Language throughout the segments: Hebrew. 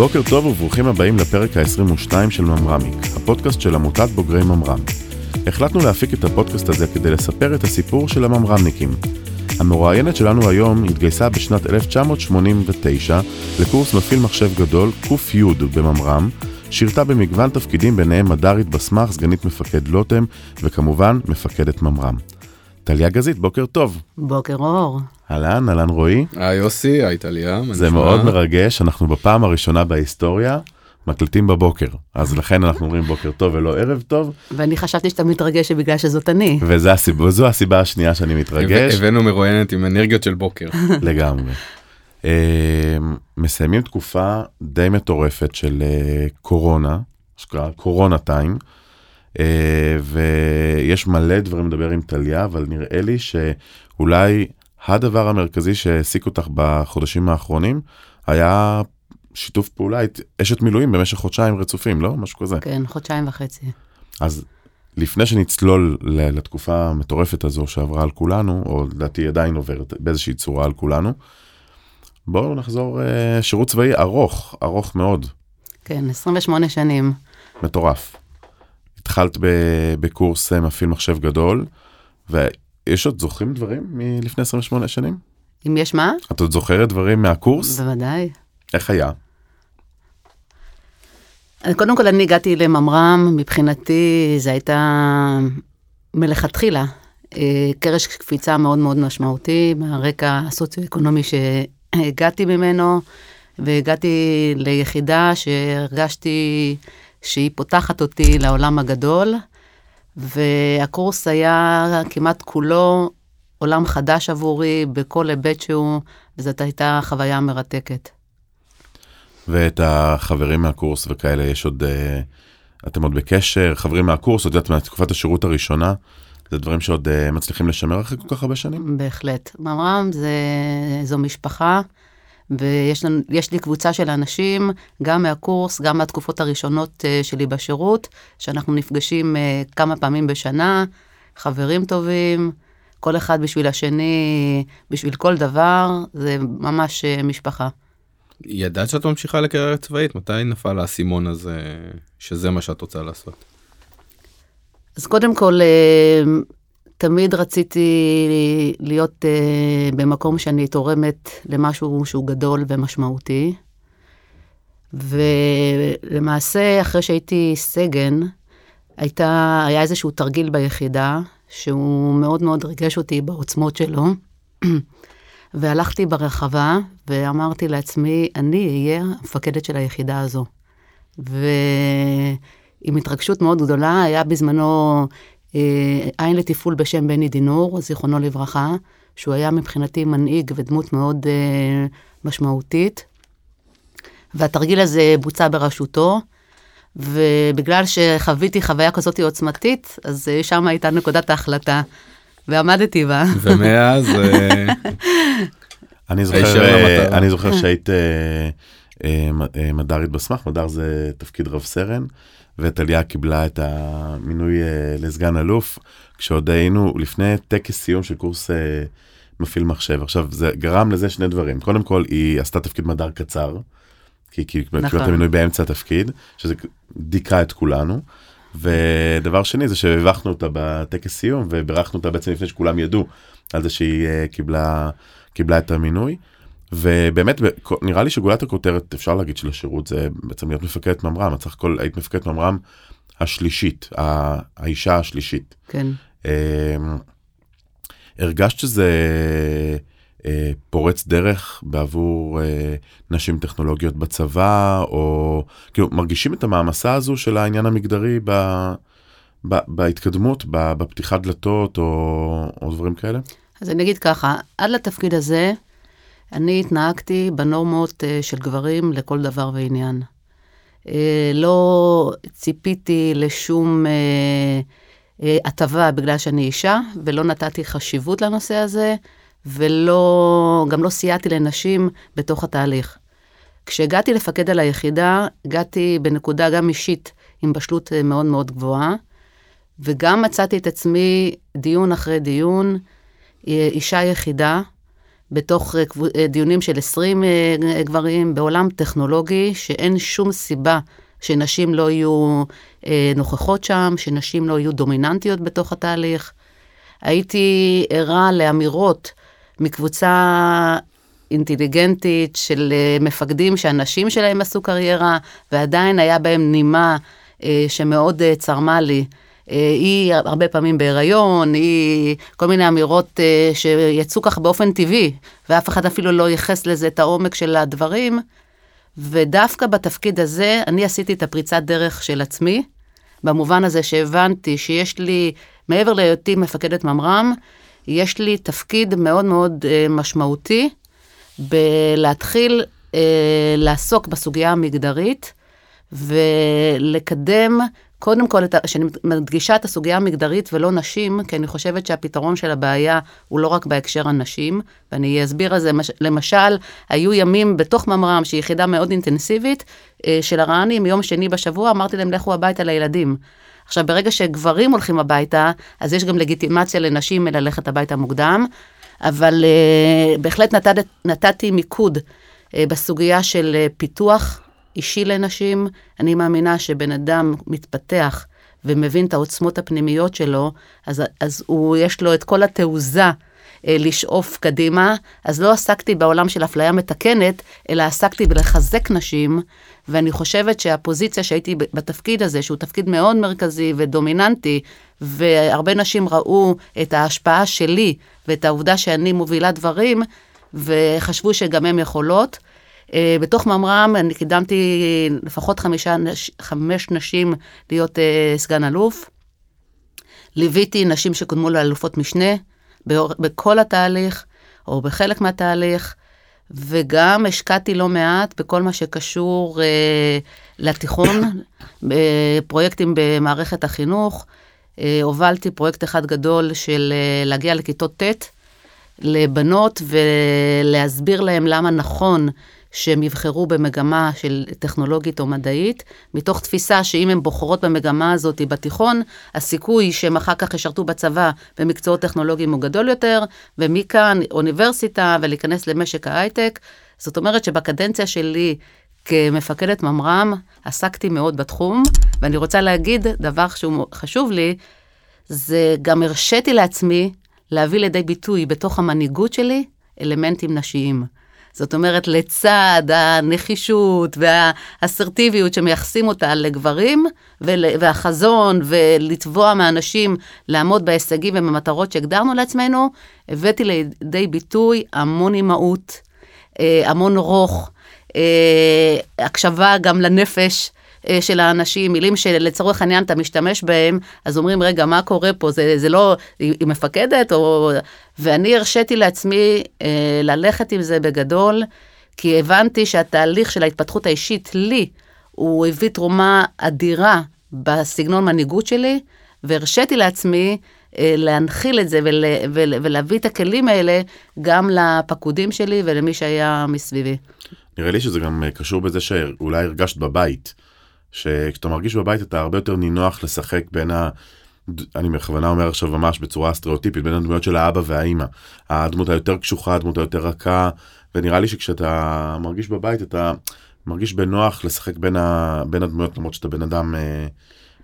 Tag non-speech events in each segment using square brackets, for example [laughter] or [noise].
בוקר טוב וברוכים הבאים לפרק ה-22 של ממרמיק, הפודקאסט של עמותת בוגרי ממר"ם. החלטנו להפיק את הפודקאסט הזה כדי לספר את הסיפור של הממר"מניקים. המרואיינת שלנו היום התגייסה בשנת 1989 לקורס מפעיל מחשב גדול, ק"י בממר"ם, שירתה במגוון תפקידים ביניהם מד"רית בסמך, סגנית מפקד לוטם, וכמובן מפקדת ממר"ם. טליה גזית, בוקר טוב. בוקר אור. אהלן, אהלן רועי. היי יוסי, היי טליה. מה זה נשמע? מאוד מרגש, אנחנו בפעם הראשונה בהיסטוריה מקליטים בבוקר, אז לכן אנחנו אומרים בוקר טוב ולא ערב טוב, ואני חשבתי שאתה מתרגש בגלל שזאת אני. וזה הסיבה, וזו הסיבה השנייה שאני מתרגש הבא- הבאנו מרואיינת עם אנרגיות של בוקר. [laughs] לגמרי. אה, מסיימים תקופה די מטורפת של אה, קורונה, שקרה קורונה טיים, ויש מלא דברים לדבר עם טליה, אבל נראה לי שאולי הדבר המרכזי שהעסיק אותך בחודשים האחרונים היה שיתוף פעולה, היית אשת מילואים במשך חודשיים רצופים, לא? משהו כזה. כן, חודשיים וחצי. אז לפני שנצלול לתקופה המטורפת הזו שעברה על כולנו, או לדעתי עדיין עוברת באיזושהי צורה על כולנו, בואו נחזור, אה, שירות צבאי ארוך, ארוך מאוד, כן, 28 שנים. מטורף. התחלת ב- בקורס אה, מפעיל מחשב גדול, ויש עוד זוכרים דברים מלפני 28 שנים? אם יש מה? את עוד זוכרת דברים מהקורס? בוודאי. איך היה? קודם כל, אני הגעתי לממר"ם, מבחינתי זה הייתה מלכתחילה אה, קרש קפיצה מאוד מאוד משמעותי מהרקע הסוציו-אקונומי שהגעתי ממנו, והגעתי ליחידה שהרגשתי שהיא פותחת אותי לעולם הגדול, והקורס היה כמעט כולו עולם חדש עבורי בכל היבט שהוא, וזאת הייתה חוויה מרתקת. ואת החברים מהקורס וכאלה, יש עוד, אה, אתם עוד בקשר, חברים מהקורס, עוד יודעת, מתקופת השירות הראשונה, זה דברים שעוד אה, מצליחים לשמר אחרי כל כך הרבה שנים? בהחלט. ממר"ם זה, זו משפחה, ויש לנו, יש לי קבוצה של אנשים, גם מהקורס, גם מהתקופות הראשונות אה, שלי בשירות, שאנחנו נפגשים אה, כמה פעמים בשנה, חברים טובים, כל אחד בשביל השני, בשביל כל דבר, זה ממש אה, משפחה. ידעת שאת ממשיכה לקריירה צבאית? מתי נפל האסימון הזה שזה מה שאת רוצה לעשות? אז קודם כל, תמיד רציתי להיות אה, במקום שאני תורמת למשהו שהוא גדול ומשמעותי. ולמעשה, אחרי שהייתי סגן, הייתה, היה איזשהו תרגיל ביחידה, שהוא מאוד מאוד ריגש אותי בעוצמות שלו. [clears throat] והלכתי ברחבה ואמרתי לעצמי, אני אהיה המפקדת של היחידה הזו. ועם התרגשות מאוד גדולה, היה בזמנו עין לתפעול בשם בני דינור, זיכרונו לברכה, שהוא היה מבחינתי מנהיג ודמות מאוד אה, משמעותית. והתרגיל הזה בוצע בראשותו, ובגלל שחוויתי חוויה כזאת עוצמתית, אז אה, שם הייתה נקודת ההחלטה, ועמדתי בה. [laughs] ומאז אה, [laughs] אני זוכר, אה. אני זוכר שהיית אה, אה, אה, מד"רית בסמך, מדר זה תפקיד רב סרן, וטליה קיבלה את המינוי אה, לסגן אלוף, כשעוד היינו לפני טקס סיום של קורס אה, מפעיל מחשב. עכשיו, זה גרם לזה שני דברים. קודם כל, היא עשתה תפקיד מדר קצר, כי כי קיבלה את נכון. המינוי באמצע התפקיד, שזה דיכא את כולנו. ודבר שני זה שהבכנו אותה בטקס סיום ובירכנו אותה בעצם לפני שכולם ידעו על זה שהיא אה, קיבלה, קיבלה את המינוי. ובאמת נראה לי שגולת הכותרת אפשר להגיד של השירות זה בעצם להיות מפקדת ממר"ם, את סך הכל היית מפקדת ממר"ם השלישית, ה- האישה השלישית. כן. אה, הרגשת שזה אה, פורץ דרך בעבור אה, נשים טכנולוגיות בצבא, או כאילו מרגישים את המעמסה הזו של העניין המגדרי ב, ב, בהתקדמות, ב, בפתיחת דלתות או, או דברים כאלה? אז אני אגיד ככה, עד לתפקיד הזה, אני התנהגתי בנורמות אה, של גברים לכל דבר ועניין. אה, לא ציפיתי לשום אה, הטבה בגלל שאני אישה, ולא נתתי חשיבות לנושא הזה, ולא, גם לא סייעתי לנשים בתוך התהליך. כשהגעתי לפקד על היחידה, הגעתי בנקודה גם אישית עם בשלות מאוד מאוד גבוהה, וגם מצאתי את עצמי דיון אחרי דיון, אישה יחידה, בתוך אה, אה, דיונים של 20 אה, גברים בעולם טכנולוגי, שאין שום סיבה שנשים לא יהיו נוכחות שם, שנשים לא יהיו דומיננטיות בתוך התהליך. הייתי ערה לאמירות מקבוצה אינטליגנטית של מפקדים שהנשים שלהם עשו קריירה, ועדיין היה בהם נימה שמאוד צרמה לי. אה, היא הרבה פעמים בהיריון, היא כל מיני אמירות אה, שיצאו כך באופן טבעי, ואף אחד אפילו לא ייחס לזה את העומק של הדברים. ודווקא בתפקיד הזה, אני עשיתי את הפריצת דרך של עצמי, במובן הזה שהבנתי שיש לי, מעבר להיותי מפקדת ממר"ם, יש לי תפקיד מאוד מאוד אה, משמעותי בלהתחיל לעסוק בסוגיה המגדרית ולקדם קודם כל, שאני מדגישה את הסוגיה המגדרית ולא נשים, כי אני חושבת שהפתרון של הבעיה הוא לא רק בהקשר הנשים, ואני אסביר על זה. מש- למשל, היו ימים בתוך ממר"ם, שהיא יחידה מאוד אינטנסיבית, אה, של הרע"נים, יום שני בשבוע, אמרתי להם, לכו הביתה לילדים. עכשיו, ברגע שגברים הולכים הביתה, אז יש גם לגיטימציה לנשים ללכת הביתה מוקדם, אבל uh, בהחלט נתת, נתתי מיקוד uh, בסוגיה של פיתוח אישי לנשים. אני מאמינה שבן אדם מתפתח ומבין את העוצמות הפנימיות שלו, אז, אז הוא, יש לו את כל התעוזה אה, לשאוף קדימה, אז לא עסקתי בעולם של אפליה מתקנת, אלא עסקתי בלחזק נשים, ואני חושבת שהפוזיציה שהייתי בתפקיד הזה, שהוא תפקיד מאוד מרכזי ודומיננטי, והרבה נשים ראו את ההשפעה שלי ואת העובדה שאני מובילה דברים, וחשבו שגם הן יכולות. אה, בתוך ממר"ם אני קידמתי לפחות חמישה, חמש נשים להיות אה, סגן אלוף. ליוויתי נשים שקודמו לאלופות משנה בכל התהליך, או בחלק מהתהליך, וגם השקעתי לא מעט בכל מה שקשור אה, לתיכון, [coughs] בפרויקטים במערכת החינוך. אה, הובלתי פרויקט אחד גדול של אה, להגיע לכיתות ט' לבנות ולהסביר להם למה נכון שהם יבחרו במגמה של טכנולוגית או מדעית, מתוך תפיסה שאם הן בוחרות במגמה הזאת בתיכון, הסיכוי שהם אחר כך ישרתו בצבא במקצועות טכנולוגיים הוא גדול יותר, ומכאן אוניברסיטה ולהיכנס למשק ההייטק. זאת אומרת שבקדנציה שלי כמפקדת ממר"ם עסקתי מאוד בתחום, ואני רוצה להגיד דבר שהוא חשוב לי, זה גם הרשיתי לעצמי להביא לידי ביטוי בתוך המנהיגות שלי אלמנטים נשיים. זאת אומרת, לצד הנחישות והאסרטיביות שמייחסים אותה לגברים, והחזון ולתבוע מאנשים לעמוד בהישגים ובמטרות שהגדרנו לעצמנו, הבאתי לידי ביטוי המון אימהות, אה, המון רוך, אה, הקשבה גם לנפש. אה, של האנשים, מילים שלצורך העניין אתה משתמש בהם, אז אומרים, רגע, מה קורה פה? זה, זה לא, היא מפקדת? או... ואני הרשיתי לעצמי אה, ללכת עם זה בגדול, כי הבנתי שהתהליך של ההתפתחות האישית לי, הוא הביא תרומה אדירה בסגנון מנהיגות שלי, והרשיתי לעצמי אה, להנחיל את זה ול, ול, ולהביא את הכלים האלה גם לפקודים שלי ולמי שהיה מסביבי. נראה לי שזה גם אה, קשור בזה שאולי הרגשת בבית. שכשאתה מרגיש בבית אתה הרבה יותר נינוח לשחק בין ה... אני בכוונה אומר עכשיו ממש בצורה סטריאוטיפית בין הדמויות של האבא והאימא. הדמות היותר קשוחה, הדמות היותר רכה, ונראה לי שכשאתה מרגיש בבית אתה מרגיש בנוח לשחק בין, ה... בין הדמויות למרות שאתה בן אדם, אה,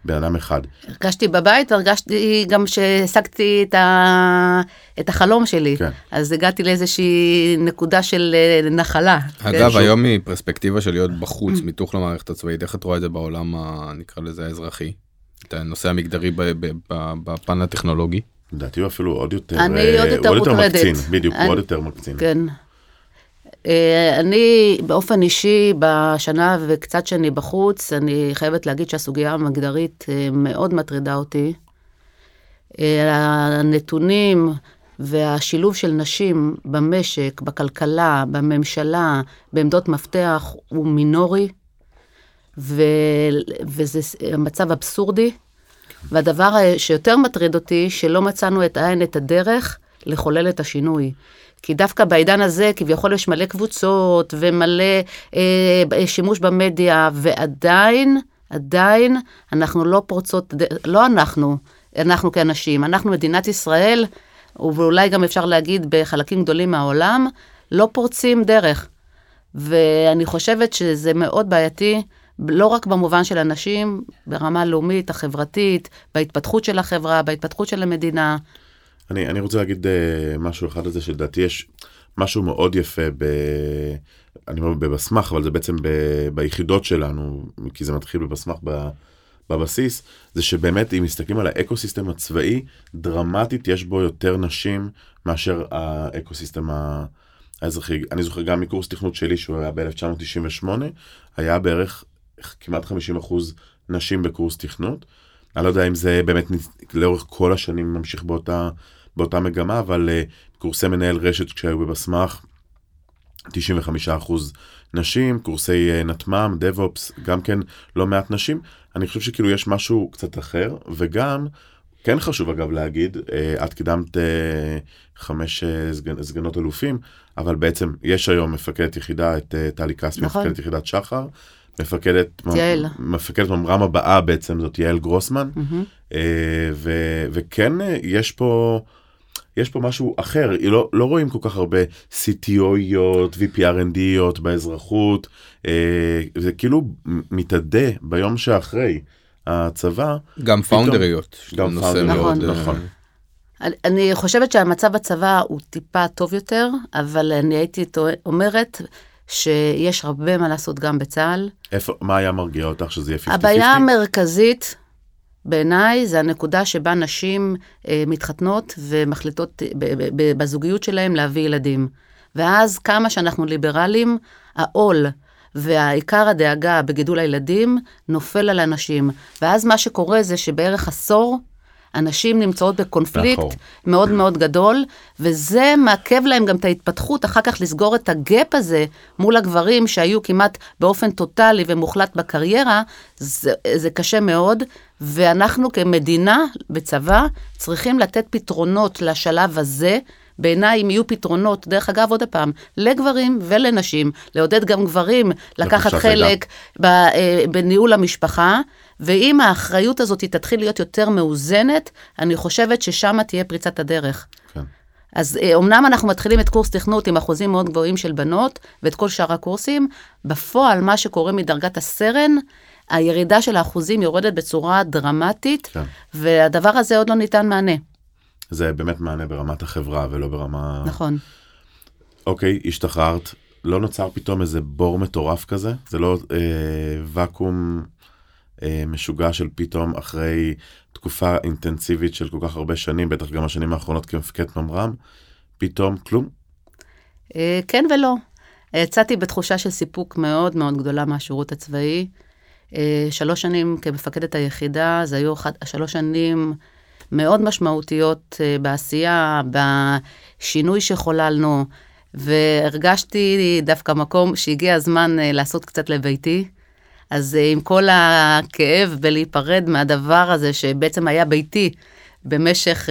בן אדם אחד. הרגשתי בבית, הרגשתי גם שהשגתי את, ה... את החלום שלי. כן. אז הגעתי לאיזושהי נקודה של אה, נחלה. אגב, כן. היום מפרספקטיבה של להיות בחוץ, מתוך למערכת הצבאית, איך את רואה את זה בעולם, ה- נקרא לזה האזרחי? את הנושא המגדרי ב- ב- ב- בפן הטכנולוגי? לדעתי הוא אפילו עוד יותר, אני אה, עוד יותר הוא עוד יותר מוטרדת. מקצין, בדיוק, הוא אני- עוד יותר מקצין. כן. אה, אני באופן אישי, בשנה וקצת שאני בחוץ, אני חייבת להגיד שהסוגיה המגדרית אה, מאוד מטרידה אותי. אה, הנתונים והשילוב של נשים במשק, בכלכלה, בממשלה, בעמדות מפתח, הוא מינורי, ו... וזה מצב אבסורדי. והדבר שיותר מטריד אותי, שלא מצאנו את העין, את הדרך לחולל את השינוי. כי דווקא בעידן הזה, כביכול יש מלא קבוצות ומלא אה, שימוש במדיה, ועדיין, עדיין, אנחנו לא פורצות, לא אנחנו, אנחנו כאנשים, אנחנו מדינת ישראל, ואולי גם אפשר להגיד בחלקים גדולים מהעולם, לא פורצים דרך. ואני חושבת שזה מאוד בעייתי, לא רק במובן של אנשים, ברמה הלאומית, החברתית, בהתפתחות של החברה, בהתפתחות של המדינה. אני, אני רוצה להגיד uh, משהו אחד על זה שלדעתי יש משהו מאוד יפה ב... אני אומר בבסמך, אבל זה בעצם ב, ביחידות שלנו, כי זה מתחיל בבסמך ב, בבסיס, זה שבאמת אם מסתכלים על האקוסיסטם הצבאי, דרמטית יש בו יותר נשים מאשר האקוסיסטם האזרחי. אני זוכר גם מקורס תכנות שלי, שהוא היה ב-1998, היה בערך כמעט 50 אחוז נשים בקורס תכנות. אני לא יודע אם זה באמת לאורך כל השנים ממשיך באותה, באותה מגמה, אבל uh, קורסי מנהל רשת כשהיו בבסמך, 95% נשים, קורסי uh, נטמ"ם, דב-אופס, גם כן לא מעט נשים. אני חושב שכאילו יש משהו קצת אחר, וגם, כן חשוב אגב להגיד, uh, את קידמת uh, חמש uh, סגנ, סגנות אלופים, אבל בעצם יש היום מפקדת יחידה, את uh, טלי כספי, נכון. מפקדת יחידת שחר. מפקדת, יעל. מפקדת ממר"ם הבאה בעצם זאת יעל גרוסמן, mm-hmm. ו, וכן יש פה, יש פה משהו אחר, לא, לא רואים כל כך הרבה CTOיות, VPRNDיות באזרחות, אה, זה כאילו מתאדה ביום שאחרי הצבא. גם פאונדריות. גם פאונדריות, נכון. נכון. אני חושבת שהמצב בצבא הוא טיפה טוב יותר, אבל אני הייתי אומרת, שיש הרבה מה לעשות גם בצה"ל. איפה, מה היה מרגיע אותך שזה יהיה 50-50? הבעיה המרכזית בעיניי זה הנקודה שבה נשים אה, מתחתנות ומחליטות ב, ב, ב, בזוגיות שלהם להביא ילדים. ואז כמה שאנחנו ליברלים, העול והעיקר הדאגה בגידול הילדים נופל על הנשים. ואז מה שקורה זה שבערך עשור, הנשים נמצאות בקונפליקט נכון. מאוד מאוד גדול, וזה מעכב להם גם את ההתפתחות, אחר כך לסגור את הגאפ הזה מול הגברים שהיו כמעט באופן טוטאלי ומוחלט בקריירה, זה, זה קשה מאוד, ואנחנו כמדינה בצבא צריכים לתת פתרונות לשלב הזה. בעיניי, אם יהיו פתרונות, דרך אגב, עוד פעם, לגברים ולנשים, לעודד גם גברים לקחת חלק ב, אה, בניהול המשפחה, ואם האחריות הזאת תתחיל להיות יותר מאוזנת, אני חושבת ששם תהיה פריצת הדרך. כן. אז אומנם אה, אנחנו מתחילים את קורס תכנות עם אחוזים מאוד גבוהים של בנות, ואת כל שאר הקורסים, בפועל, מה שקורה מדרגת הסרן, הירידה של האחוזים יורדת בצורה דרמטית, כן. והדבר הזה עוד לא ניתן מענה. זה באמת מענה ברמת החברה ולא ברמה... נכון. אוקיי, השתחררת, לא נוצר פתאום איזה בור מטורף כזה? זה לא אה, ואקום משוגע של פתאום אחרי תקופה אינטנסיבית של כל כך הרבה שנים, בטח גם השנים האחרונות כמפקד ממר"ם, פתאום כלום? אה, כן ולא. יצאתי בתחושה של סיפוק מאוד מאוד גדולה מהשירות הצבאי. אה, שלוש שנים כמפקדת היחידה, זה היו אחת, שלוש שנים מאוד משמעותיות בעשייה, בשינוי שחוללנו, והרגשתי דווקא מקום שהגיע הזמן לעשות קצת לביתי. אז אה, עם כל הכאב בלהיפרד מהדבר הזה שבעצם היה ביתי במשך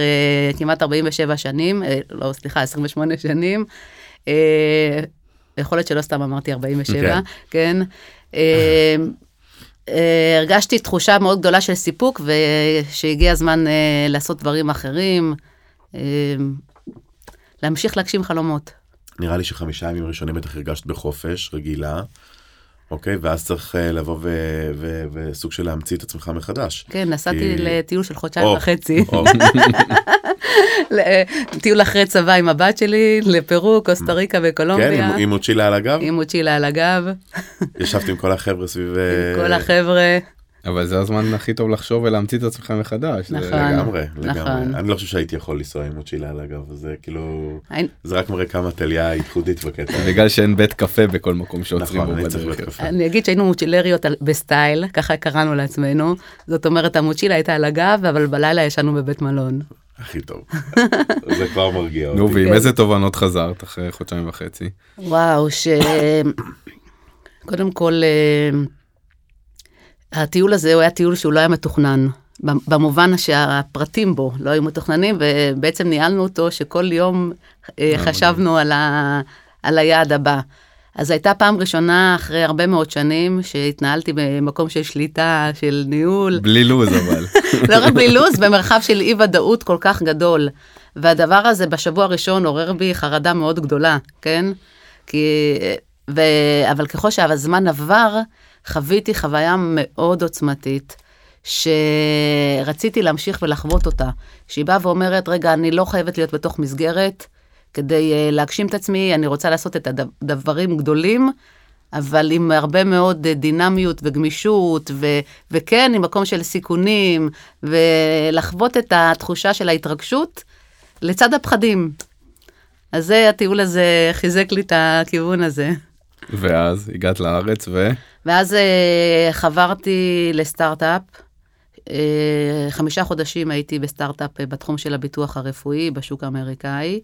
uh, כמעט 47 שנים, uh, לא, סליחה, 28 שנים, uh, יכול להיות שלא סתם אמרתי 47, okay. כן. Uh, uh, הרגשתי תחושה מאוד גדולה של סיפוק, ושהגיע הזמן uh, לעשות דברים אחרים, uh, להמשיך להגשים חלומות. נראה לי שחמישה ימים ראשונים בטח הרגשת בחופש, רגילה. אוקיי, ואז צריך uh, לבוא וסוג של להמציא את עצמך מחדש. כן, נסעתי. לטיול של חודשיים וחצי. Oh. [laughs] טיול אחרי צבא עם הבת שלי, לפרו, קוסטה ריקה וקולומביה. כן, עם, מוצ'ילה על הגב? עם מוצ'ילה על הגב. ישבתי עם כל החבר'ה סביב... עם כל החבר'ה. אבל זה הזמן הכי טוב לחשוב ולהמציא את עצמך מחדש. נכון, לגמרי, לגמרי. נכון. אני לא חושב שהייתי יכול לנסוע עם מוצ'ילה על הגב, זה כאילו, זה רק מראה כמה טליה ייחודית בקטע. בגלל שאין בית קפה בכל מקום שעוצרים בו בדרך. אני אגיד שהיינו מוצ'ילריות בסטייל, ככה קראנו לעצמנו, זאת אומרת המוצ'ילה הייתה על הגב, אבל בלילה ישנו בבית מלון. הכי טוב, זה כבר מרגיע אותי. נו, ועם איזה תובנות חזרת אחרי חודשיים וחצי? וואו, ש... קודם כל, אה, הטיול הזה הוא היה טיול שהוא לא היה מתוכנן, במובן שהפרטים בו לא היו מתוכננים, ובעצם ניהלנו אותו שכל יום אה, חשבנו על, ה, על היעד הבא. אז הייתה פעם ראשונה אחרי הרבה מאוד שנים שהתנהלתי במקום של שליטה, של ניהול. בלי לו"ז אבל. [laughs] לא רק בלי לו"ז, במרחב של אי ודאות כל כך גדול. והדבר הזה בשבוע הראשון עורר בי חרדה מאוד גדולה, כן? כי... ו... אבל ככל שהזמן עבר, חוויתי חוויה מאוד עוצמתית, שרציתי להמשיך ולחוות אותה. שהיא באה ואומרת, רגע, אני לא חייבת להיות בתוך מסגרת כדי uh, להגשים את עצמי, אני רוצה לעשות את הדברים גדולים, אבל עם הרבה מאוד דינמיות וגמישות, ו- וכן, עם מקום של סיכונים, ולחוות את התחושה של ההתרגשות לצד הפחדים. אז זה, הטיול הזה חיזק לי את הכיוון הזה. ואז הגעת לארץ ו... ואז uh, חברתי לסטארט-אפ. Uh, חמישה חודשים הייתי בסטארט-אפ uh, בתחום של הביטוח הרפואי בשוק האמריקאי,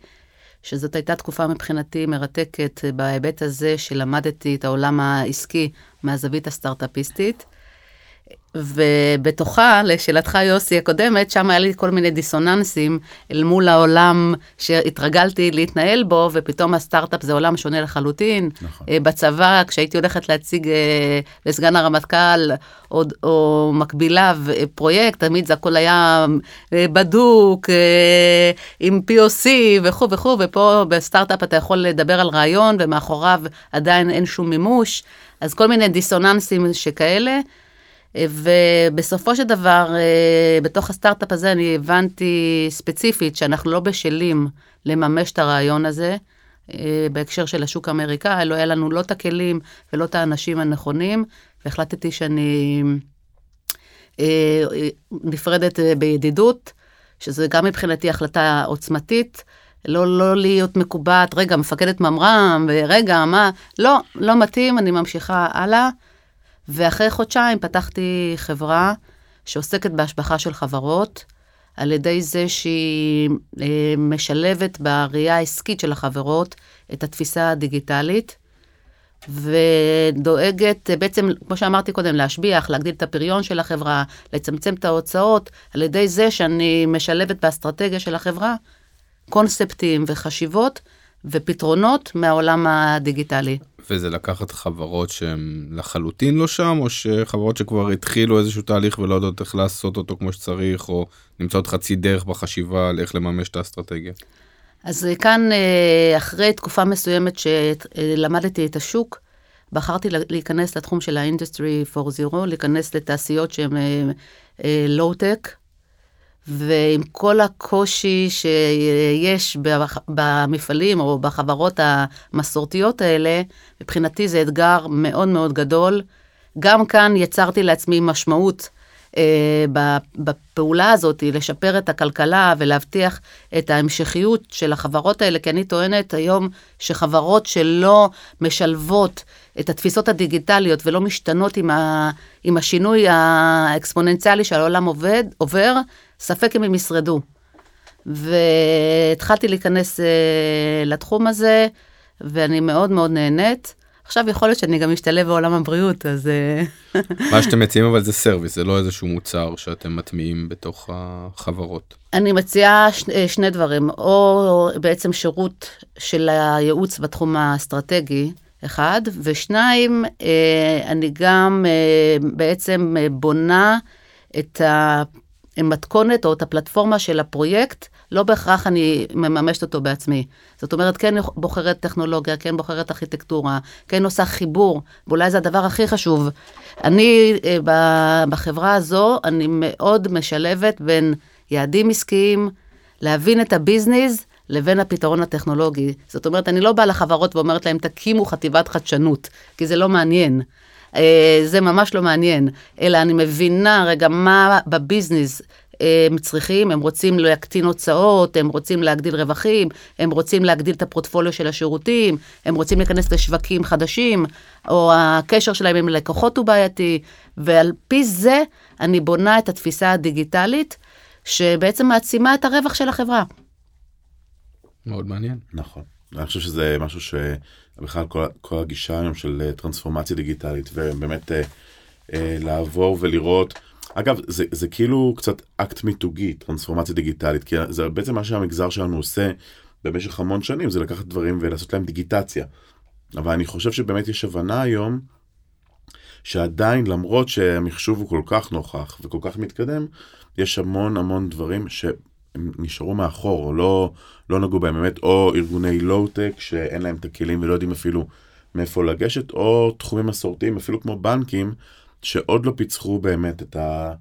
שזאת הייתה תקופה מבחינתי מרתקת בהיבט הזה שלמדתי את העולם העסקי מהזווית הסטארט-אפיסטית. ובתוכה, לשאלתך יוסי הקודמת, שם היה לי כל מיני דיסוננסים אל מול העולם שהתרגלתי להתנהל בו, ופתאום הסטארט-אפ זה עולם שונה לחלוטין. נכון. אה, בצבא, כשהייתי הולכת להציג אה, לסגן הרמטכ"ל או, או מקבילה פרויקט, תמיד זה הכל היה אה, בדוק, עם POC וכו' וכו', ופה בסטארט-אפ אתה יכול לדבר על רעיון, ומאחוריו עדיין אין שום מימוש. אז כל מיני דיסוננסים שכאלה. ובסופו של דבר, אה, בתוך הסטארט-אפ הזה אני הבנתי ספציפית שאנחנו לא בשלים לממש את הרעיון הזה. אה, בהקשר של השוק האמריקאי, לא היה לנו לא את הכלים ולא את האנשים הנכונים, והחלטתי שאני אה, נפרדת בידידות, שזה גם מבחינתי החלטה עוצמתית, לא, לא להיות מקובעת, רגע, מפקדת ממר"ם, ורגע, מה, לא, לא מתאים, אני ממשיכה הלאה. ואחרי חודשיים פתחתי חברה שעוסקת בהשבחה של חברות, על ידי זה שהיא אה, משלבת בראייה העסקית של החברות את התפיסה הדיגיטלית, ודואגת אה, בעצם, כמו שאמרתי קודם, להשביח, להגדיל את הפריון של החברה, לצמצם את ההוצאות, על ידי זה שאני משלבת באסטרטגיה של החברה קונספטים וחשיבות ופתרונות מהעולם הדיגיטלי. וזה לקחת חברות שהן לחלוטין לא שם, או שחברות שכבר התחילו איזשהו תהליך ולא יודעות איך לעשות אותו כמו שצריך, או נמצאות חצי דרך בחשיבה על איך לממש את האסטרטגיה? אז כאן, אה, אחרי תקופה מסוימת שלמדתי את השוק, בחרתי להיכנס לתחום של ה-Industry 4.0, להיכנס לתעשיות שהן לואו-טק, אה, ועם כל הקושי שיש במפעלים או בחברות המסורתיות האלה, מבחינתי זה אתגר מאוד מאוד גדול. גם כאן יצרתי לעצמי משמעות אה, בפעולה הזאת, לשפר את הכלכלה ולהבטיח את ההמשכיות של החברות האלה, כי אני טוענת היום שחברות שלא משלבות את התפיסות הדיגיטליות ולא משתנות עם, ה, עם השינוי האקספוננציאלי שהעולם עובד, עובר, ספק אם הם ישרדו. והתחלתי להיכנס uh, לתחום הזה, ואני מאוד מאוד נהנית. עכשיו יכול להיות שאני גם אשתלב בעולם הבריאות, אז... אה, [laughs] מה שאתם מציעים אבל זה סרוויס, זה לא איזשהו מוצר שאתם מטמיעים בתוך החברות. אני מציעה ש... אה, שני דברים, או בעצם שירות של הייעוץ בתחום האסטרטגי, אחד, ושניים, אני גם בעצם בונה את ה... מתכונת או את הפלטפורמה של הפרויקט, לא בהכרח אני מממשת אותו בעצמי. זאת אומרת, כן בוחרת טכנולוגיה, כן בוחרת ארכיטקטורה, כן עושה חיבור, ואולי זה הדבר הכי חשוב. אני, אה, בחברה הזו, אני מאוד משלבת בין יעדים עסקיים, להבין את הביזנס, לבין הפתרון הטכנולוגי. זאת אומרת, אני לא באה לחברות ואומרת להם, תקימו חטיבת חדשנות, כי זה לא מעניין. אה, זה ממש לא מעניין, אלא אני מבינה רגע מה בביזנס אה, הם צריכים, הם רוצים להקטין הוצאות, הם רוצים להגדיל רווחים, הם רוצים להגדיל את הפרוטפוליו של השירותים, הם רוצים להיכנס לשווקים חדשים, או הקשר שלהם עם לקוחות הוא בעייתי, ועל פי זה אני בונה את התפיסה הדיגיטלית, שבעצם מעצימה את הרווח של החברה. מאוד מעניין. נכון. אני חושב שזה משהו שבכלל כל, כל הגישה היום של אה, טרנספורמציה דיגיטלית ובאמת אה, אה, לעבור ולראות. אגב זה, זה כאילו קצת אקט מיתוגי טרנספורמציה דיגיטלית כי זה בעצם מה שהמגזר שלנו עושה במשך המון שנים זה לקחת דברים ולעשות להם דיגיטציה. אבל אני חושב שבאמת יש הבנה היום שעדיין למרות שהמחשוב הוא כל כך נוכח וכל כך מתקדם יש המון המון דברים ש... הם נשארו מאחור, לא, לא נגעו בהם באמת, או ארגוני לואו-טק שאין להם את הכלים ולא יודעים אפילו מאיפה לגשת, או תחומים מסורתיים, אפילו כמו בנקים, שעוד לא פיצחו באמת את, ה,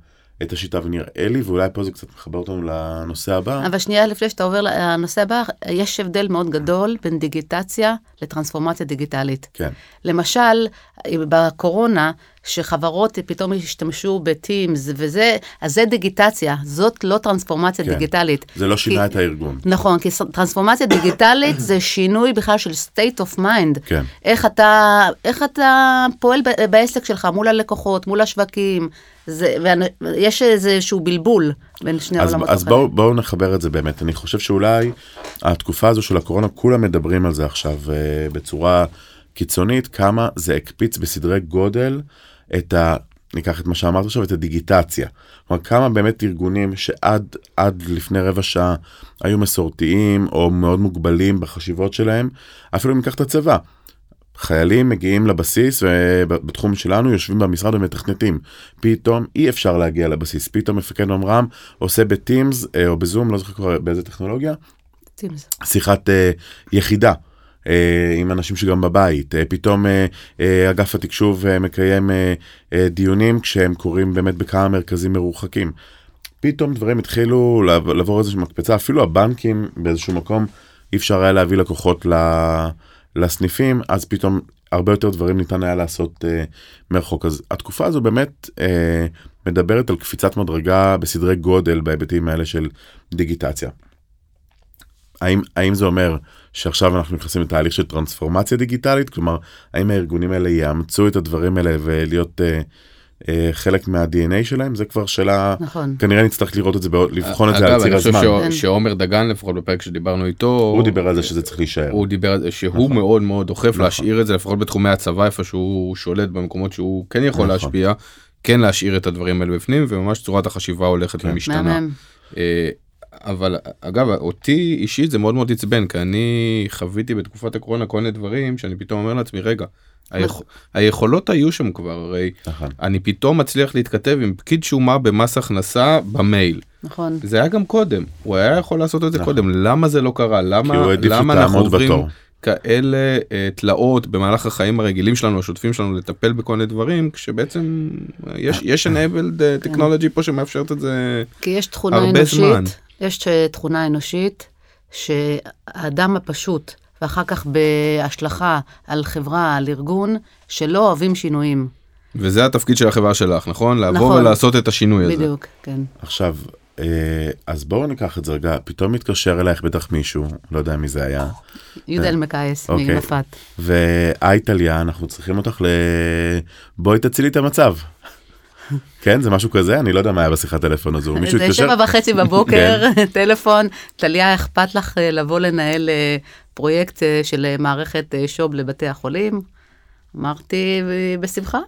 את השיטה, ונראה לי, ואולי פה זה קצת מחבר אותנו לנושא הבא. אבל שנייה לפני שאתה עובר לנושא הבא, יש הבדל מאוד גדול בין דיגיטציה לטרנספורמציה דיגיטלית. כן. למשל, בקורונה, שחברות פתאום השתמשו בטימס וזה, אז זה דיגיטציה, זאת לא טרנספורמציה כן. דיגיטלית. זה לא שינה כי- את הארגון. נכון, כי טרנספורמציה דיגיטלית [coughs] זה שינוי בכלל של state of mind. כן. איך אתה, איך אתה פועל ב- בעסק שלך מול הלקוחות, מול השווקים. זה, ויש איזשהו בלבול בין שני אז, העולמות. אז. בואו בוא נחבר את זה באמת. אני חושב שאולי התקופה הזו של הקורונה, כולם מדברים על זה עכשיו אה, בצורה קיצונית, כמה זה הקפיץ בסדרי גודל את ה... ניקח את מה שאמרת עכשיו, את הדיגיטציה. כלומר, כמה באמת ארגונים שעד עד לפני רבע שעה היו מסורתיים או מאוד מוגבלים בחשיבות שלהם, אפילו אם ניקח את הצבא. חיילים מגיעים לבסיס ובתחום שלנו יושבים במשרד ומתכנתים. פתאום אי אפשר להגיע לבסיס, פתאום מפקד ממר"ם עושה בטימס אה, או בזום, לא זוכר כבר באיזה טכנולוגיה, טימס. שיחת אה, יחידה. אה, עם אנשים שגם בבית, אה, פתאום אה, אגף התקשוב מקיים דיונים כשהם קורים באמת בכמה מרכזים מרוחקים. פתאום דברים התחילו לעב- לעבור איזושהי מקפצה, אפילו הבנקים באיזשהו מקום אי אפשר היה להביא לקוחות לסניפים, אז פתאום הרבה יותר דברים ניתן היה לעשות מרחוק. אז התקופה הזו באמת מדברת על קפיצת מדרגה בסדרי גודל בהיבטים האלה של דיגיטציה. האם, האם זה אומר שעכשיו אנחנו נכנסים לתהליך של טרנספורמציה דיגיטלית? כלומר, האם הארגונים האלה יאמצו את הדברים האלה ולהיות אה, אה, חלק מה-DNA שלהם? זה כבר שאלה, נכון. כנראה נצטרך לראות את זה, לבחון את זה על אגב, ציר אני חושב הזמן. שעו- כן. שעומר דגן לפחות בפרק שדיברנו איתו, הוא דיבר על זה שזה צריך להישאר. הוא דיבר על זה שהוא נכון. מאוד מאוד דוחף נכון. להשאיר את זה לפחות בתחומי הצבא איפה שהוא שולט במקומות שהוא כן יכול נכון. להשפיע, כן להשאיר את הדברים האלה בפנים וממש צורת החשיבה הולכת כן. ומשתנה. אבל אגב אותי אישית זה מאוד מאוד עצבן כי אני חוויתי בתקופת הקורונה כל מיני דברים שאני פתאום אומר לעצמי רגע היכ... היכולות היו שם כבר הרי נכון. אני פתאום מצליח להתכתב עם פקיד שומה במס הכנסה במייל נכון. זה היה גם קודם הוא היה יכול לעשות את זה נכון. קודם למה זה לא קרה למה למה אנחנו עוברים בתור. כאלה אה, תלאות במהלך החיים הרגילים שלנו השוטפים שלנו לטפל בכל מיני דברים כשבעצם יש יש enabled אה, technology פה שמאפשרת את זה כי יש תכונה אנושית, זמן. יש אה, תכונה אנושית שהאדם הפשוט, ואחר כך בהשלכה על חברה, על ארגון, שלא אוהבים שינויים. וזה התפקיד של החברה שלך נכון לעבור נכון. ולעשות את השינוי הזה. בדיוק, כן. עכשיו, אה, אז בואו ניקח את זה רגע, פתאום מתקשר אלייך בטח מישהו, לא יודע מי זה היה, יהודה אלמקייס אוקיי. מנפת. והי טליה, אנחנו צריכים אותך ל... בואי תצילי את המצב. כן, זה משהו כזה? אני לא יודע מה היה בשיחת טלפון הזו. מישהו זה התקשר? שבע וחצי בבוקר, [laughs] טלפון, טליה, אכפת לך אה, לבוא לנהל אה, פרויקט אה, של מערכת שוב לבתי החולים? אמרתי, "אה, בשמחה.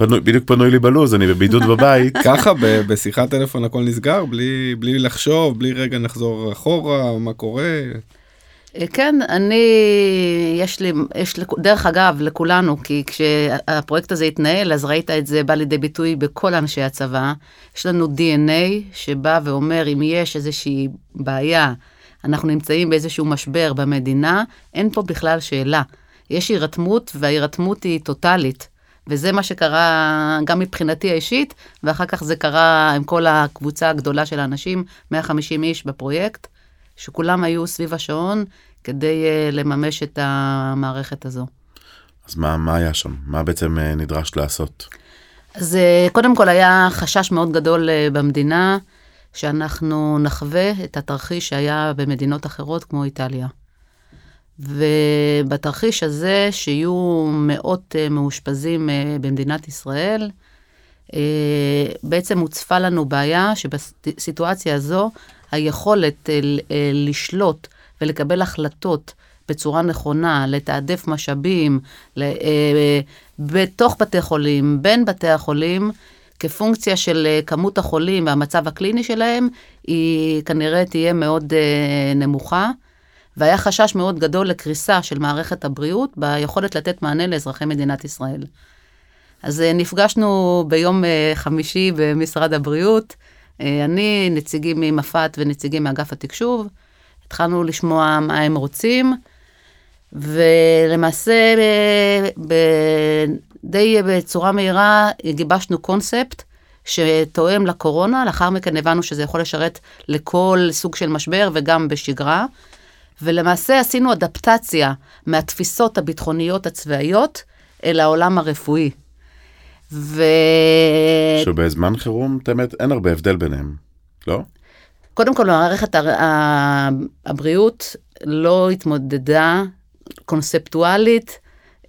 בדיוק פנוי לי בלוז, אני בבידוד בבית. [laughs] ככה בשיחת טלפון הכל נסגר בלי בלי לחשוב בלי רגע נחזור אחורה מה קורה. אה, כן, אני, יש לי, יש, דרך אגב, לכולנו, כי כשהפרויקט הזה התנהל, אז ראית את זה בא לידי ביטוי בכל אנשי הצבא. יש לנו DNA שבא ואומר, אם יש איזושהי בעיה, אנחנו נמצאים באיזשהו משבר במדינה, אין פה בכלל שאלה. יש הירתמות, וההירתמות היא טוטאלית. וזה מה שקרה גם מבחינתי האישית, ואחר כך זה קרה עם כל הקבוצה הגדולה של האנשים, 150 איש בפרויקט, שכולם היו סביב השעון כדי uh, לממש את המערכת הזו. אז מה, מה היה שם? מה בעצם אה, נדרש לעשות? אז uh, קודם כל היה חשש מאוד גדול uh, במדינה, שאנחנו נחווה את התרחיש שהיה במדינות אחרות כמו איטליה. ובתרחיש הזה, שיהיו מאות uh, מאושפזים uh, במדינת ישראל, uh, בעצם הוצפה לנו בעיה שבסיטואציה הזו, היכולת ל- uh, לשלוט ולקבל החלטות בצורה נכונה, לתעדף משאבים, uh, בתוך בתי חולים, בין בתי החולים, כפונקציה של כמות החולים והמצב הקליני שלהם, היא כנראה תהיה מאוד נמוכה. והיה חשש מאוד גדול לקריסה של מערכת הבריאות ביכולת לתת מענה לאזרחי מדינת ישראל. אז אה, נפגשנו ביום אה, חמישי במשרד הבריאות, אה, אני, נציגים ממפת ונציגים מאגף התקשוב, התחלנו לשמוע מה הם רוצים, ולמעשה אה, ב- די בצורה מהירה גיבשנו קונספט שתואם לקורונה, לאחר מכן הבנו שזה יכול לשרת לכל סוג של משבר וגם בשגרה. ולמעשה עשינו אדפטציה מהתפיסות הביטחוניות הצבאיות אל העולם הרפואי. ו... שבזמן חירום, את האמת, אין הרבה הבדל ביניהם, לא? קודם כל, מערכת הבריאות לא התמודדה קונספטואלית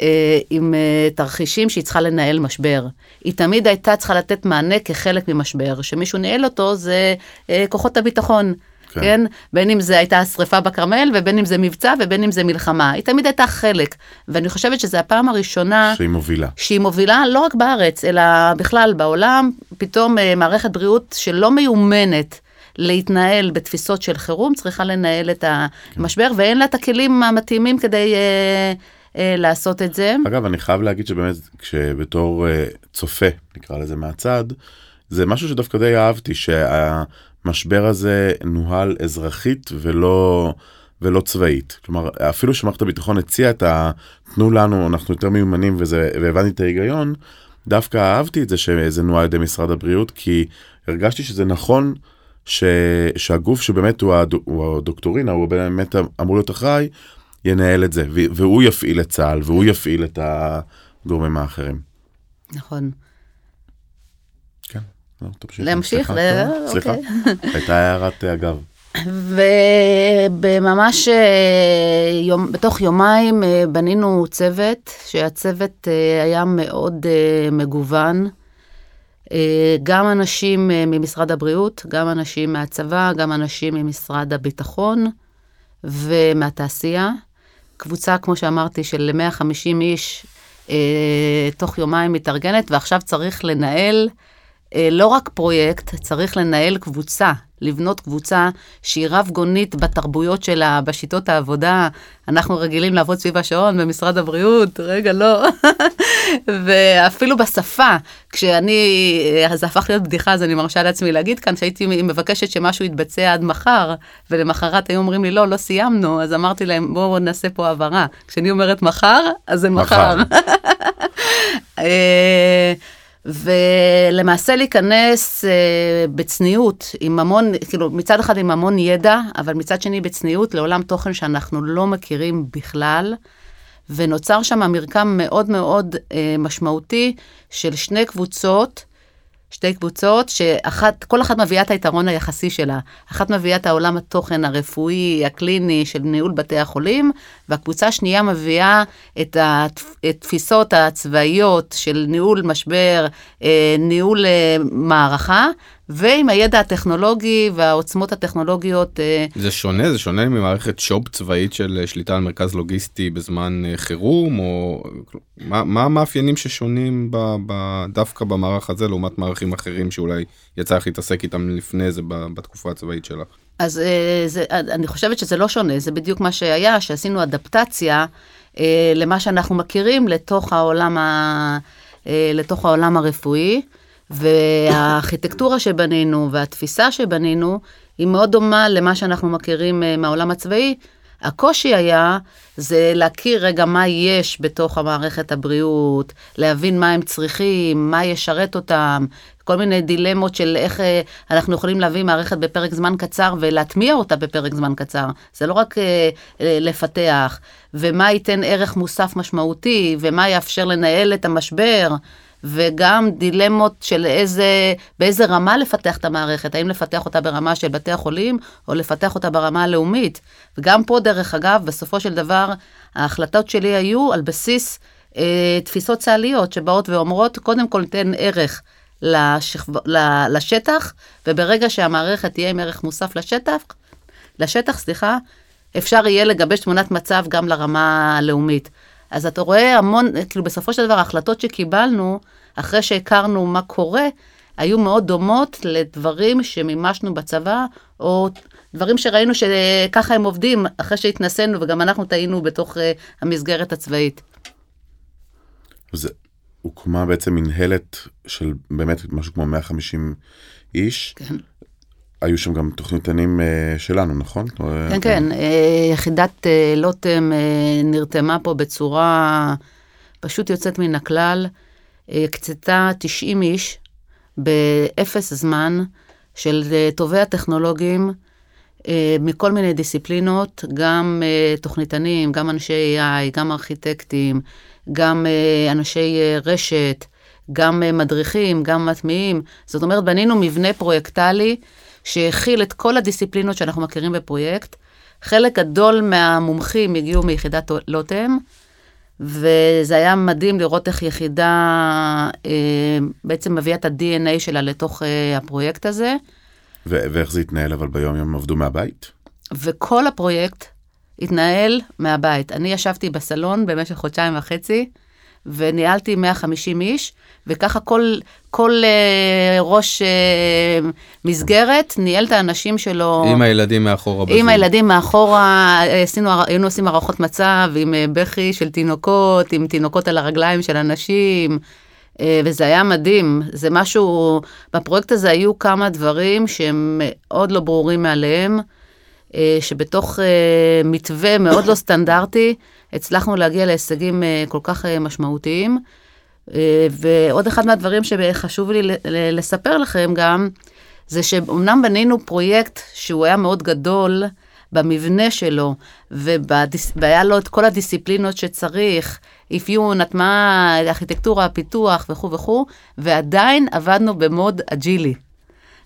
אה, עם אה, תרחישים שהיא צריכה לנהל משבר. היא תמיד הייתה צריכה לתת מענה כחלק ממשבר, שמישהו ניהל אותו זה אה, כוחות הביטחון. כן. כן. כן? בין אם זה הייתה שריפה בכרמל, ובין אם זה מבצע, ובין אם זה מלחמה. היא תמיד הייתה חלק. ואני חושבת שזו הפעם הראשונה שהיא מובילה. שהיא מובילה לא רק בארץ, אלא בכלל בעולם, פתאום אה, מערכת בריאות שלא מיומנת להתנהל בתפיסות של חירום, צריכה לנהל את המשבר, ואין לה את הכלים המתאימים כדי אה, אה, לעשות את זה. אגב, אני חייב להגיד שבאמת, כשבתור אה, צופה, נקרא לזה מהצד, זה משהו שדווקא די אהבתי, שהמשבר הזה נוהל אזרחית ולא, ולא צבאית. כלומר, אפילו שמערכת הביטחון הציעה את ה... תנו לנו, אנחנו יותר מיומנים וזה, והבנתי את ההיגיון, דווקא אהבתי את זה שזה נוהל על ידי משרד הבריאות, כי הרגשתי שזה נכון ש... שהגוף שבאמת הוא, הד... הוא הדוקטורינה, הוא באמת אמור להיות אחראי, ינהל את זה, והוא יפעיל את צה"ל, והוא יפעיל את הגורמים האחרים. נכון. כן. להמשיך? סליחה, סליחה. אוקיי. הייתה הערת אה, אגב. ובממש אה, יום, בתוך יומיים אה, בנינו צוות, שהצוות היה מאוד מגוון. גם אנשים ממשרד הבריאות, גם אנשים מהצבא, גם אנשים ממשרד הביטחון ומהתעשייה. קבוצה, כמו שאמרתי, של 150 איש תוך יומיים מתארגנת, ועכשיו צריך לנהל לא רק פרויקט, צריך לנהל קבוצה, לבנות קבוצה שהיא רב-גונית בתרבויות שלה, בשיטות העבודה. אנחנו רגילים לעבוד סביב השעון במשרד הבריאות, רגע, לא. [laughs] ואפילו בשפה, כשאני, אה, זה הפך להיות בדיחה, אז אני מרשה לעצמי להגיד כאן, שהייתי מבקשת שמשהו יתבצע עד מחר, ולמחרת היו אומרים לי, לא, לא סיימנו, אז אמרתי להם, בואו נעשה פה הבהרה. כשאני אומרת מחר, אז זה מחר. מחר. [laughs] ולמעשה להיכנס אה, בצניעות, עם המון, כאילו מצד אחד עם המון ידע, אבל מצד שני בצניעות לעולם תוכן שאנחנו לא מכירים בכלל, ונוצר שם מרקם מאוד מאוד אה, משמעותי של שני קבוצות, שתי קבוצות, שאחת, כל אחת מביאה את היתרון היחסי שלה. אחת מביאה את העולם התוכן הרפואי, הקליני של ניהול בתי החולים, והקבוצה השנייה מביאה את התפיסות הצבאיות של ניהול משבר, אה, ניהול אה, מערכה, ועם הידע הטכנולוגי והעוצמות הטכנולוגיות. אה, זה שונה? זה שונה ממערכת שופ צבאית של אה, שליטה על מרכז לוגיסטי בזמן אה, חירום? או מה, מה המאפיינים ששונים ב, ב, דווקא במערך הזה לעומת מערכים אחרים שאולי יצא לך להתעסק איתם לפני זה ב, בתקופה הצבאית שלך? אז זה, אני חושבת שזה לא שונה, זה בדיוק מה שהיה, שעשינו אדפטציה למה שאנחנו מכירים לתוך העולם, ה, לתוך העולם הרפואי, והארכיטקטורה שבנינו והתפיסה שבנינו היא מאוד דומה למה שאנחנו מכירים אה, מהעולם הצבאי. הקושי היה זה להכיר רגע מה יש בתוך המערכת הבריאות, להבין מה הם צריכים, מה ישרת אותם, כל מיני דילמות של איך אה, אנחנו יכולים להביא מערכת בפרק זמן קצר ולהטמיע אותה בפרק זמן קצר. זה לא רק אה, אה, לפתח, ומה ייתן ערך מוסף משמעותי, ומה יאפשר לנהל את המשבר. וגם דילמות של איזה, באיזה רמה לפתח את המערכת, האם לפתח אותה ברמה של בתי החולים, או לפתח אותה ברמה הלאומית. וגם פה, דרך אגב, בסופו של דבר, ההחלטות שלי היו על בסיס אה, תפיסות צה"ליות, שבאות ואומרות, קודם כל תן ערך לשכב, לשטח, וברגע שהמערכת תהיה עם ערך מוסף לשטח, לשטח, סליחה, אפשר יהיה לגבש תמונת מצב גם לרמה הלאומית. אז אתה רואה המון, כאילו בסופו של דבר ההחלטות שקיבלנו, אחרי שהכרנו מה קורה, היו מאוד דומות לדברים שמימשנו בצבא, או דברים שראינו שככה הם עובדים, אחרי שהתנסינו וגם אנחנו טעינו בתוך uh, המסגרת הצבאית. אז הוקמה בעצם מנהלת של באמת משהו כמו 150 איש. כן. היו שם גם תוכניתנים uh, שלנו, נכון? כן, כן, uh, יחידת uh, לוטם נרתמה פה בצורה פשוט יוצאת מן הכלל, הקצתה 90 איש באפס זמן של טובי הטכנולוגים מכל מיני דיסציפלינות, גם תוכניתנים, גם אנשי AI, גם ארכיטקטים, גם אנשי רשת, גם מדריכים, גם מטמיעים. זאת אומרת, בנינו מבנה פרויקטלי שהכיל את כל הדיסציפלינות שאנחנו מכירים בפרויקט. חלק גדול מהמומחים הגיעו מיחידת לוטם, וזה היה מדהים לראות איך יחידה אה, בעצם מביאה את ה-DNA שלה לתוך אה, הפרויקט הזה. ו- ואיך זה התנהל אבל ביום יום עבדו מהבית? וכל הפרויקט התנהל מהבית. אני ישבתי בסלון במשך חודשיים וחצי, וניהלתי 150 איש, וככה כל, כל uh, ראש uh, מסגרת ניהל את האנשים שלו. עם הילדים מאחורה. עם הילדים מאחורה, עשינו, היינו עושים הערכות מצב עם uh, בכי של תינוקות, עם תינוקות על הרגליים של אנשים, uh, וזה היה מדהים. זה משהו, בפרויקט הזה היו כמה דברים שהם מאוד לא ברורים מעליהם. אה, שבתוך אה, מתווה מאוד לא סטנדרטי, הצלחנו להגיע להישגים אה, כל כך משמעותיים. ועוד אחד מהדברים שחשוב לי לספר לכם גם, זה שאומנם בנינו פרויקט שהוא היה מאוד גדול במבנה שלו, והיה לו את כל הדיסציפלינות שצריך, אפיון, הטמעה, ארכיטקטורה, פיתוח וכו' וכו', ועדיין עבדנו במוד אג'ילי.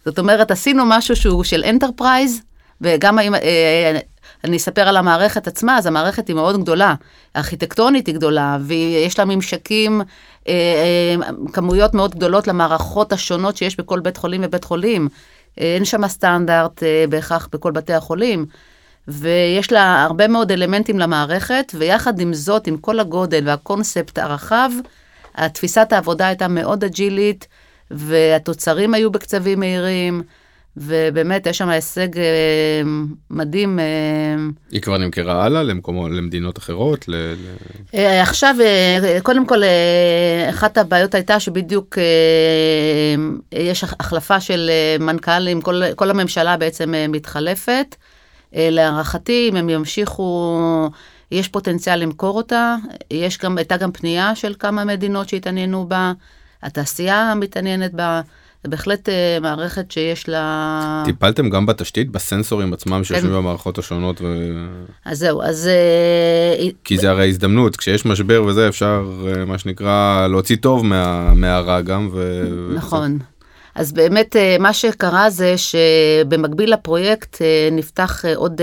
זאת אומרת, עשינו משהו שהוא של enterprise, וגם אם, אה, אני אספר על המערכת עצמה, אז המערכת היא מאוד גדולה, ארכיטקטונית היא גדולה, ויש לה ממשקים, אה, אה, כמויות מאוד גדולות למערכות השונות שיש בכל בית חולים ובית חולים. אין שם סטנדרט בהכרח בכל בתי החולים. ויש לה הרבה מאוד אלמנטים למערכת, ויחד עם זאת, עם כל הגודל והקונספט הרחב, התפיסת העבודה הייתה מאוד אג'ילית, והתוצרים היו בקצבים מהירים. ובאמת, יש שם הישג אה, מדהים. אה, היא כבר נמכרה הלאה למקומו, למדינות אחרות? ל... אה, עכשיו, קודם כל, אחת הבעיות הייתה שבדיוק יש החלפה של מנכ"לים, כל, כל הממשלה בעצם מתחלפת. להערכתי, אם הם ימשיכו, יש פוטנציאל למכור אותה. יש גם, הייתה גם פנייה של כמה מדינות שהתעניינו בה, התעשייה מתעניינת בה. זה בהחלט uh, מערכת שיש לה... טיפלתם גם בתשתית, בסנסורים עצמם שיושבים. במערכות השונות? ו... אז זהו, אז... Uh, כי זה הרי הזדמנות, כשיש משבר וזה, אפשר, uh, מה שנקרא, להוציא טוב מה, מהרע גם. ו... נכון. אז באמת מה שקרה זה שבמקביל לפרויקט נפתח עוד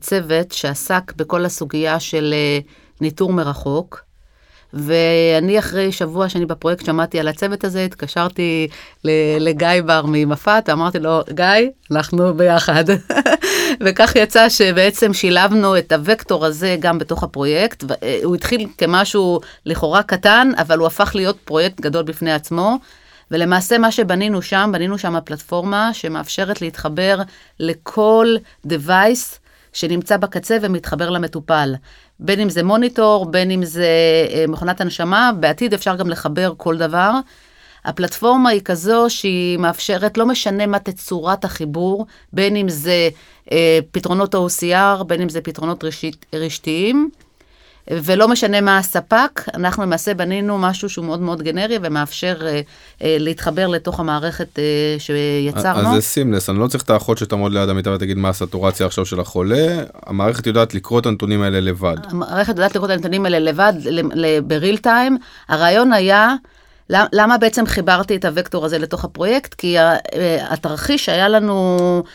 צוות שעסק בכל הסוגיה של ניטור מרחוק. ואני אחרי שבוע שאני בפרויקט שמעתי על הצוות הזה, התקשרתי לגיא בר ממפת, אמרתי לו, גיא, אנחנו ביחד. [laughs] וכך יצא שבעצם שילבנו את הוקטור הזה גם בתוך הפרויקט. הוא התחיל כמשהו לכאורה קטן, אבל הוא הפך להיות פרויקט גדול בפני עצמו. ולמעשה מה שבנינו שם, בנינו שם פלטפורמה שמאפשרת להתחבר לכל device שנמצא בקצה ומתחבר למטופל. בין אם זה מוניטור, בין אם זה אה, מכונת הנשמה, בעתיד אפשר גם לחבר כל דבר. הפלטפורמה היא כזו שהיא מאפשרת, לא משנה מה תצורת החיבור, בין אם זה אה, פתרונות OCR, בין אם זה פתרונות רשת, רשתיים. ולא משנה מה הספק, אנחנו למעשה בנינו משהו שהוא מאוד מאוד גנרי ומאפשר אה, אה, להתחבר לתוך המערכת אה, שיצרנו. אז זה סימלס, אני לא צריך את האחות שתעמוד ליד המיטה ותגיד מה הסטורציה עכשיו של החולה, המערכת יודעת לקרוא את הנתונים האלה לבד. המערכת יודעת לקרוא את הנתונים האלה לבד, בריל טיים. הרעיון היה... למה בעצם חיברתי את הוקטור הזה לתוך הפרויקט? כי התרחיש היה לנו אה,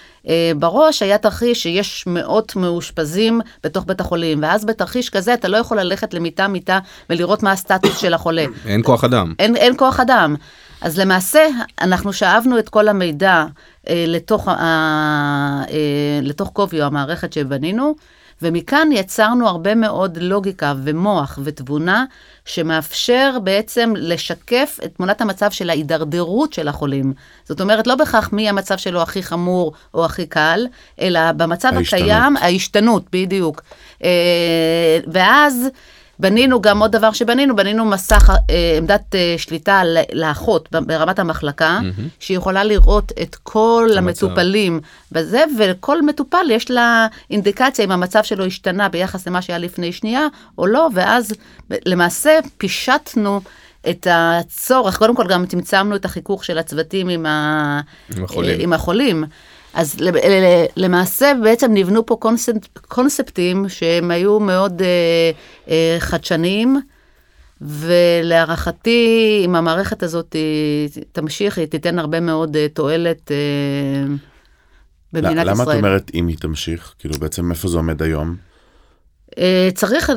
בראש, היה תרחיש שיש מאות מאושפזים בתוך בית החולים, ואז בתרחיש כזה אתה לא יכול ללכת למיטה-מיטה ולראות מה הסטטוס של החולה. אין כוח אדם. אין, אין כוח אדם. אז למעשה, אנחנו שאבנו את כל המידע אה, לתוך, אה, אה, לתוך קוביו, המערכת שבנינו, ומכאן יצרנו הרבה מאוד לוגיקה ומוח ותבונה, שמאפשר בעצם לשקף את תמונת המצב של ההידרדרות של החולים. זאת אומרת, לא בהכרח מי המצב שלו הכי חמור או הכי קל, אלא במצב ההשתנות. הקיים, ההשתנות, בדיוק. אה, ואז... בנינו גם עוד דבר שבנינו, בנינו מסך אה, עמדת אה, שליטה לאחות ברמת המחלקה, שהיא יכולה לראות את כל המצב. המטופלים בזה, ולכל מטופל יש לה אינדיקציה אם המצב שלו השתנה ביחס למה שהיה לפני שנייה או לא, ואז למעשה פישטנו את הצורך, קודם כל גם צמצמנו את החיכוך של הצוותים עם, ה... עם החולים. עם החולים. אז למעשה בעצם נבנו פה קונספט, קונספטים שהם היו מאוד אה, אה, חדשניים, ולהערכתי, אם המערכת הזאת היא תמשיך, היא תיתן הרבה מאוד אה, תועלת אה, במדינת למה את ישראל. אומרת אם היא תמשיך? כאילו בעצם איפה זה עומד היום? אה, צריך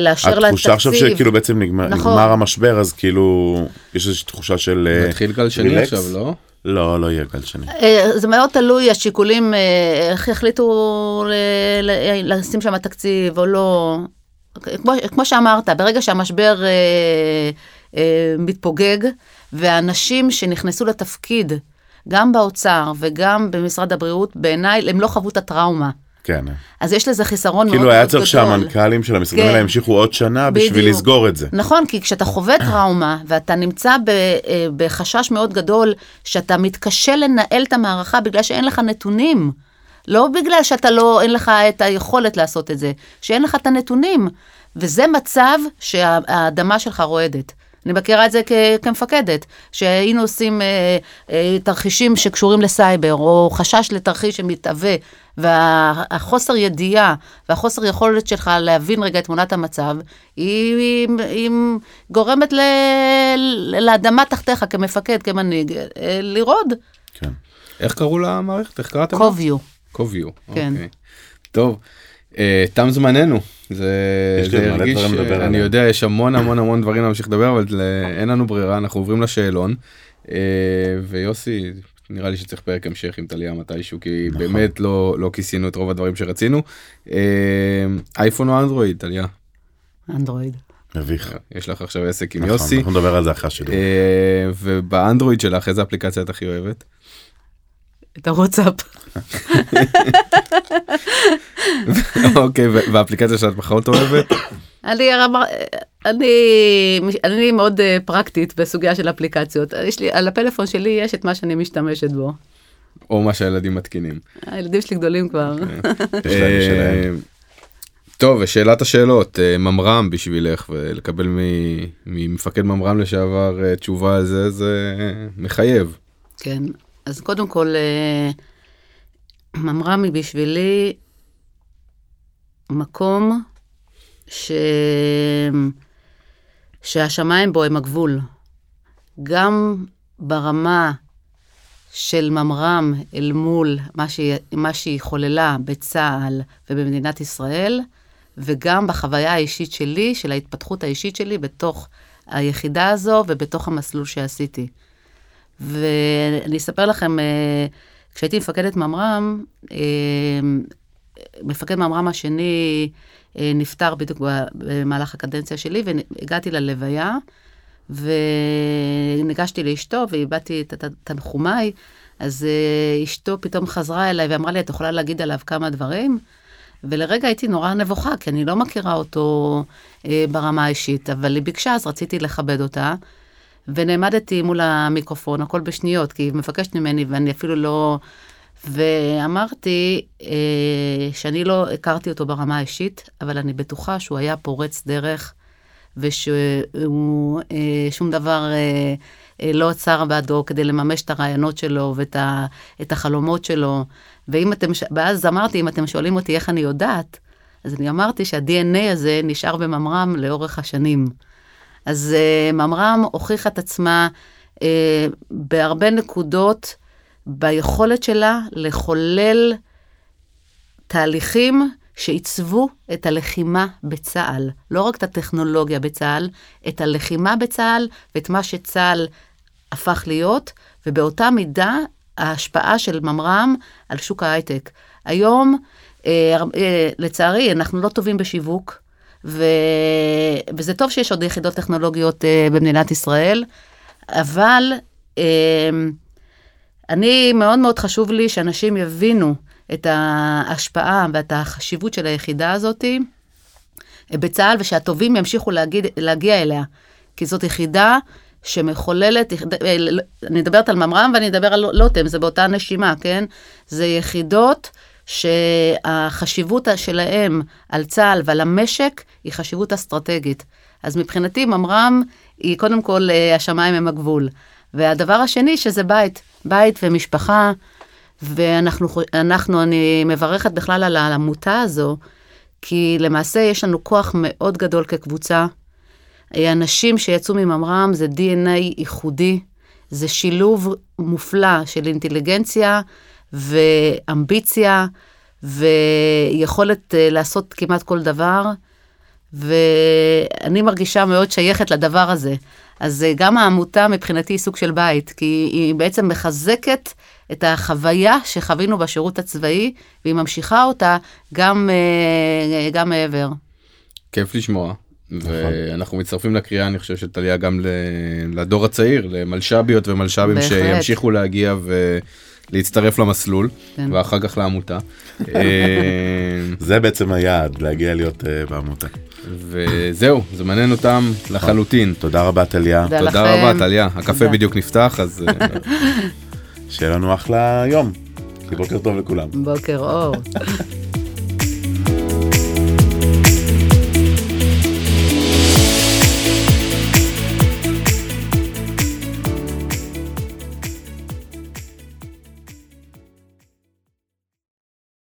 לאשר לה התחושה עכשיו. שכאילו בעצם נגמר, נכון. נגמר המשבר אז כאילו יש איזושהי תחושה של אה, מתחיל גל שני? עכשיו, לא? לא לא יהיה גל שני. אה, זה מאוד תלוי, השיקולים, אה, איך יחליטו לשים שם תקציב או לא. כמו, כמו שאמרת, ברגע שהמשבר אה, אה, מתפוגג, והאנשים שנכנסו לתפקיד, גם באוצר וגם במשרד הבריאות, בעיניי, הם לא חוו את הטראומה. כן. אז יש לזה חיסרון מאוד כאילו מאוד היה גדול. צריך שהמנכ"לים של המשרדים כן. האלה ימשיכו עוד שנה בשביל בדיוק. לסגור את זה. נכון, כי כשאתה חווה טראומה ואתה נמצא ב, אה, בחשש מאוד גדול שאתה מתקשה לנהל את המערכה בגלל שאין לך נתונים, לא בגלל שאתה לא, אין לך את היכולת לעשות את זה, שאין לך את הנתונים. וזה מצב שהאדמה שלך רועדת. אני מכירה את זה כ- כמפקדת, שהיינו עושים אה, אה, תרחישים שקשורים לסייבר, או חשש לתרחיש שמתהווה, והחוסר ידיעה והחוסר יכולת שלך להבין רגע את תמונת המצב, היא, היא, היא גורמת ל, לאדמה תחתיך כמפקד, כמנהיג, אה, לרעוד. כן. איך קראו למערכת? איך קראתם? קוביו. קוביו. כן. אוקיי. טוב, אה, תם זמננו. זה זה הרגיש, אני עליהם. יודע, יש המון המון המון דברים להמשיך לדבר, אבל אין לנו ברירה, אנחנו עוברים לשאלון. אה, ויוסי, נראה לי שצריך פרק המשך עם טליה מתישהו, כי נכון. באמת לא לא כיסינו את רוב הדברים שרצינו. אה, אייפון או אנדרואיד, טליה? אנדרואיד. מביך. יש לך עכשיו עסק עם נכון, יוסי. אנחנו נדבר על זה אחרי השידור. אה, ובאנדרואיד שלך איזה אפליקציה את הכי אוהבת? את הוואטסאפ. [laughs] אוקיי, והאפליקציה שאת פחות אוהבת? אני, אני, אני מאוד אה, פרקטית בסוגיה של אפליקציות. יש לי, על הפלאפון שלי יש את מה שאני משתמשת בו. או מה שהילדים מתקינים. הילדים שלי גדולים כבר. משלהם. אה, טוב, ושאלת השאלות, אה, ממר"ם בשבילך, ולקבל ממפקד ממר"ם לשעבר תשובה על זה, זה מחייב. כן, אז קודם כל, ממר"ם היא בשבילי מקום ש... שהשמיים בו הם הגבול. גם ברמה של ממר"ם אל מול מה שהיא, מה שהיא חוללה בצה"ל ובמדינת ישראל, וגם בחוויה האישית שלי, של ההתפתחות האישית שלי בתוך היחידה הזו ובתוך המסלול שעשיתי. ואני אספר לכם, אה, כשהייתי מפקדת ממר"ם, אה, מפקד ממר"ם השני נפטר בדיוק במהלך הקדנציה שלי, והגעתי ללוויה, וניגשתי לאשתו את את- תנחומיי, אז אה, אשתו פתאום חזרה אליי ואמרה לי, את יכולה להגיד עליו כמה דברים? ולרגע הייתי נורא נבוכה, כי אני לא מכירה אותו אה, ברמה האישית, אבל היא ביקשה, אז רציתי לכבד אותה. ונעמדתי מול המיקרופון, הכל בשניות, כי היא מבקשת ממני ואני אפילו לא... ואמרתי אה, שאני לא הכרתי אותו ברמה האישית, אבל אני בטוחה שהוא היה פורץ דרך, ושהוא אה, דבר אה, אה, לא עצר בעדו כדי לממש את הרעיונות שלו ואת ה, החלומות שלו. ואם אתם, ואז אמרתי, אם אתם שואלים אותי איך אני יודעת, אז אני אמרתי שה-DNA הזה נשאר בממר"ם לאורך השנים. אז uh, ממר"ם הוכיחה את עצמה uh, בהרבה נקודות ביכולת שלה לחולל תהליכים שעיצבו את הלחימה בצה"ל. לא רק את הטכנולוגיה בצה"ל, את הלחימה בצה"ל ואת מה שצה"ל הפך להיות, ובאותה מידה ההשפעה של ממר"ם על שוק ההייטק. היום, אה, אה, לצערי, אנחנו לא טובים בשיווק, ו... וזה טוב שיש עוד יחידות טכנולוגיות אה, במדינת ישראל, אבל אה, אני, מאוד מאוד חשוב לי שאנשים יבינו את ההשפעה ואת החשיבות של היחידה הזאת, בצה"ל, ושהטובים ימשיכו להגיד, להגיע אליה. כי זאת יחידה שמחוללת, אה, אני מדברת על ממר"ם ואני אדבר על לוטם, זה באותה נשימה, כן? זה יחידות שהחשיבות שלהם על צה"ל ועל המשק היא חשיבות אסטרטגית. אז מבחינתי ממר"ם היא קודם כל אה, השמיים הם הגבול. והדבר השני שזה בית, בית ומשפחה, ואנחנו, אנחנו, אני מברכת בכלל על העמותה הזו, כי למעשה יש לנו כוח מאוד גדול כקבוצה. אנשים שיצאו מממר"ם זה DNA ייחודי, זה שילוב מופלא של אינטליגנציה ואמביציה ויכולת אה, לעשות כמעט כל דבר, ואני מרגישה מאוד שייכת לדבר הזה. אז אה, גם העמותה מבחינתי היא סוג של בית, כי היא בעצם מחזקת את החוויה שחווינו בשירות הצבאי, והיא ממשיכה אותה גם, אה, גם מעבר. כיף לשמוע. נכון. ואנחנו מצטרפים לקריאה אני חושב של טליה גם לדור הצעיר למלש"ביות ומלש"בים שימשיכו להגיע ולהצטרף למסלול כן. ואחר כך לעמותה. [laughs] זה בעצם היעד להגיע להיות uh, בעמותה. וזהו זמננו תם לחלוטין. תודה רבה טליה. תודה רבה טליה הקפה בדיוק נפתח אז אה, [laughs] שיהיה לנו אחלה יום. בוקר טוב לכולם. בוקר אור. [laughs]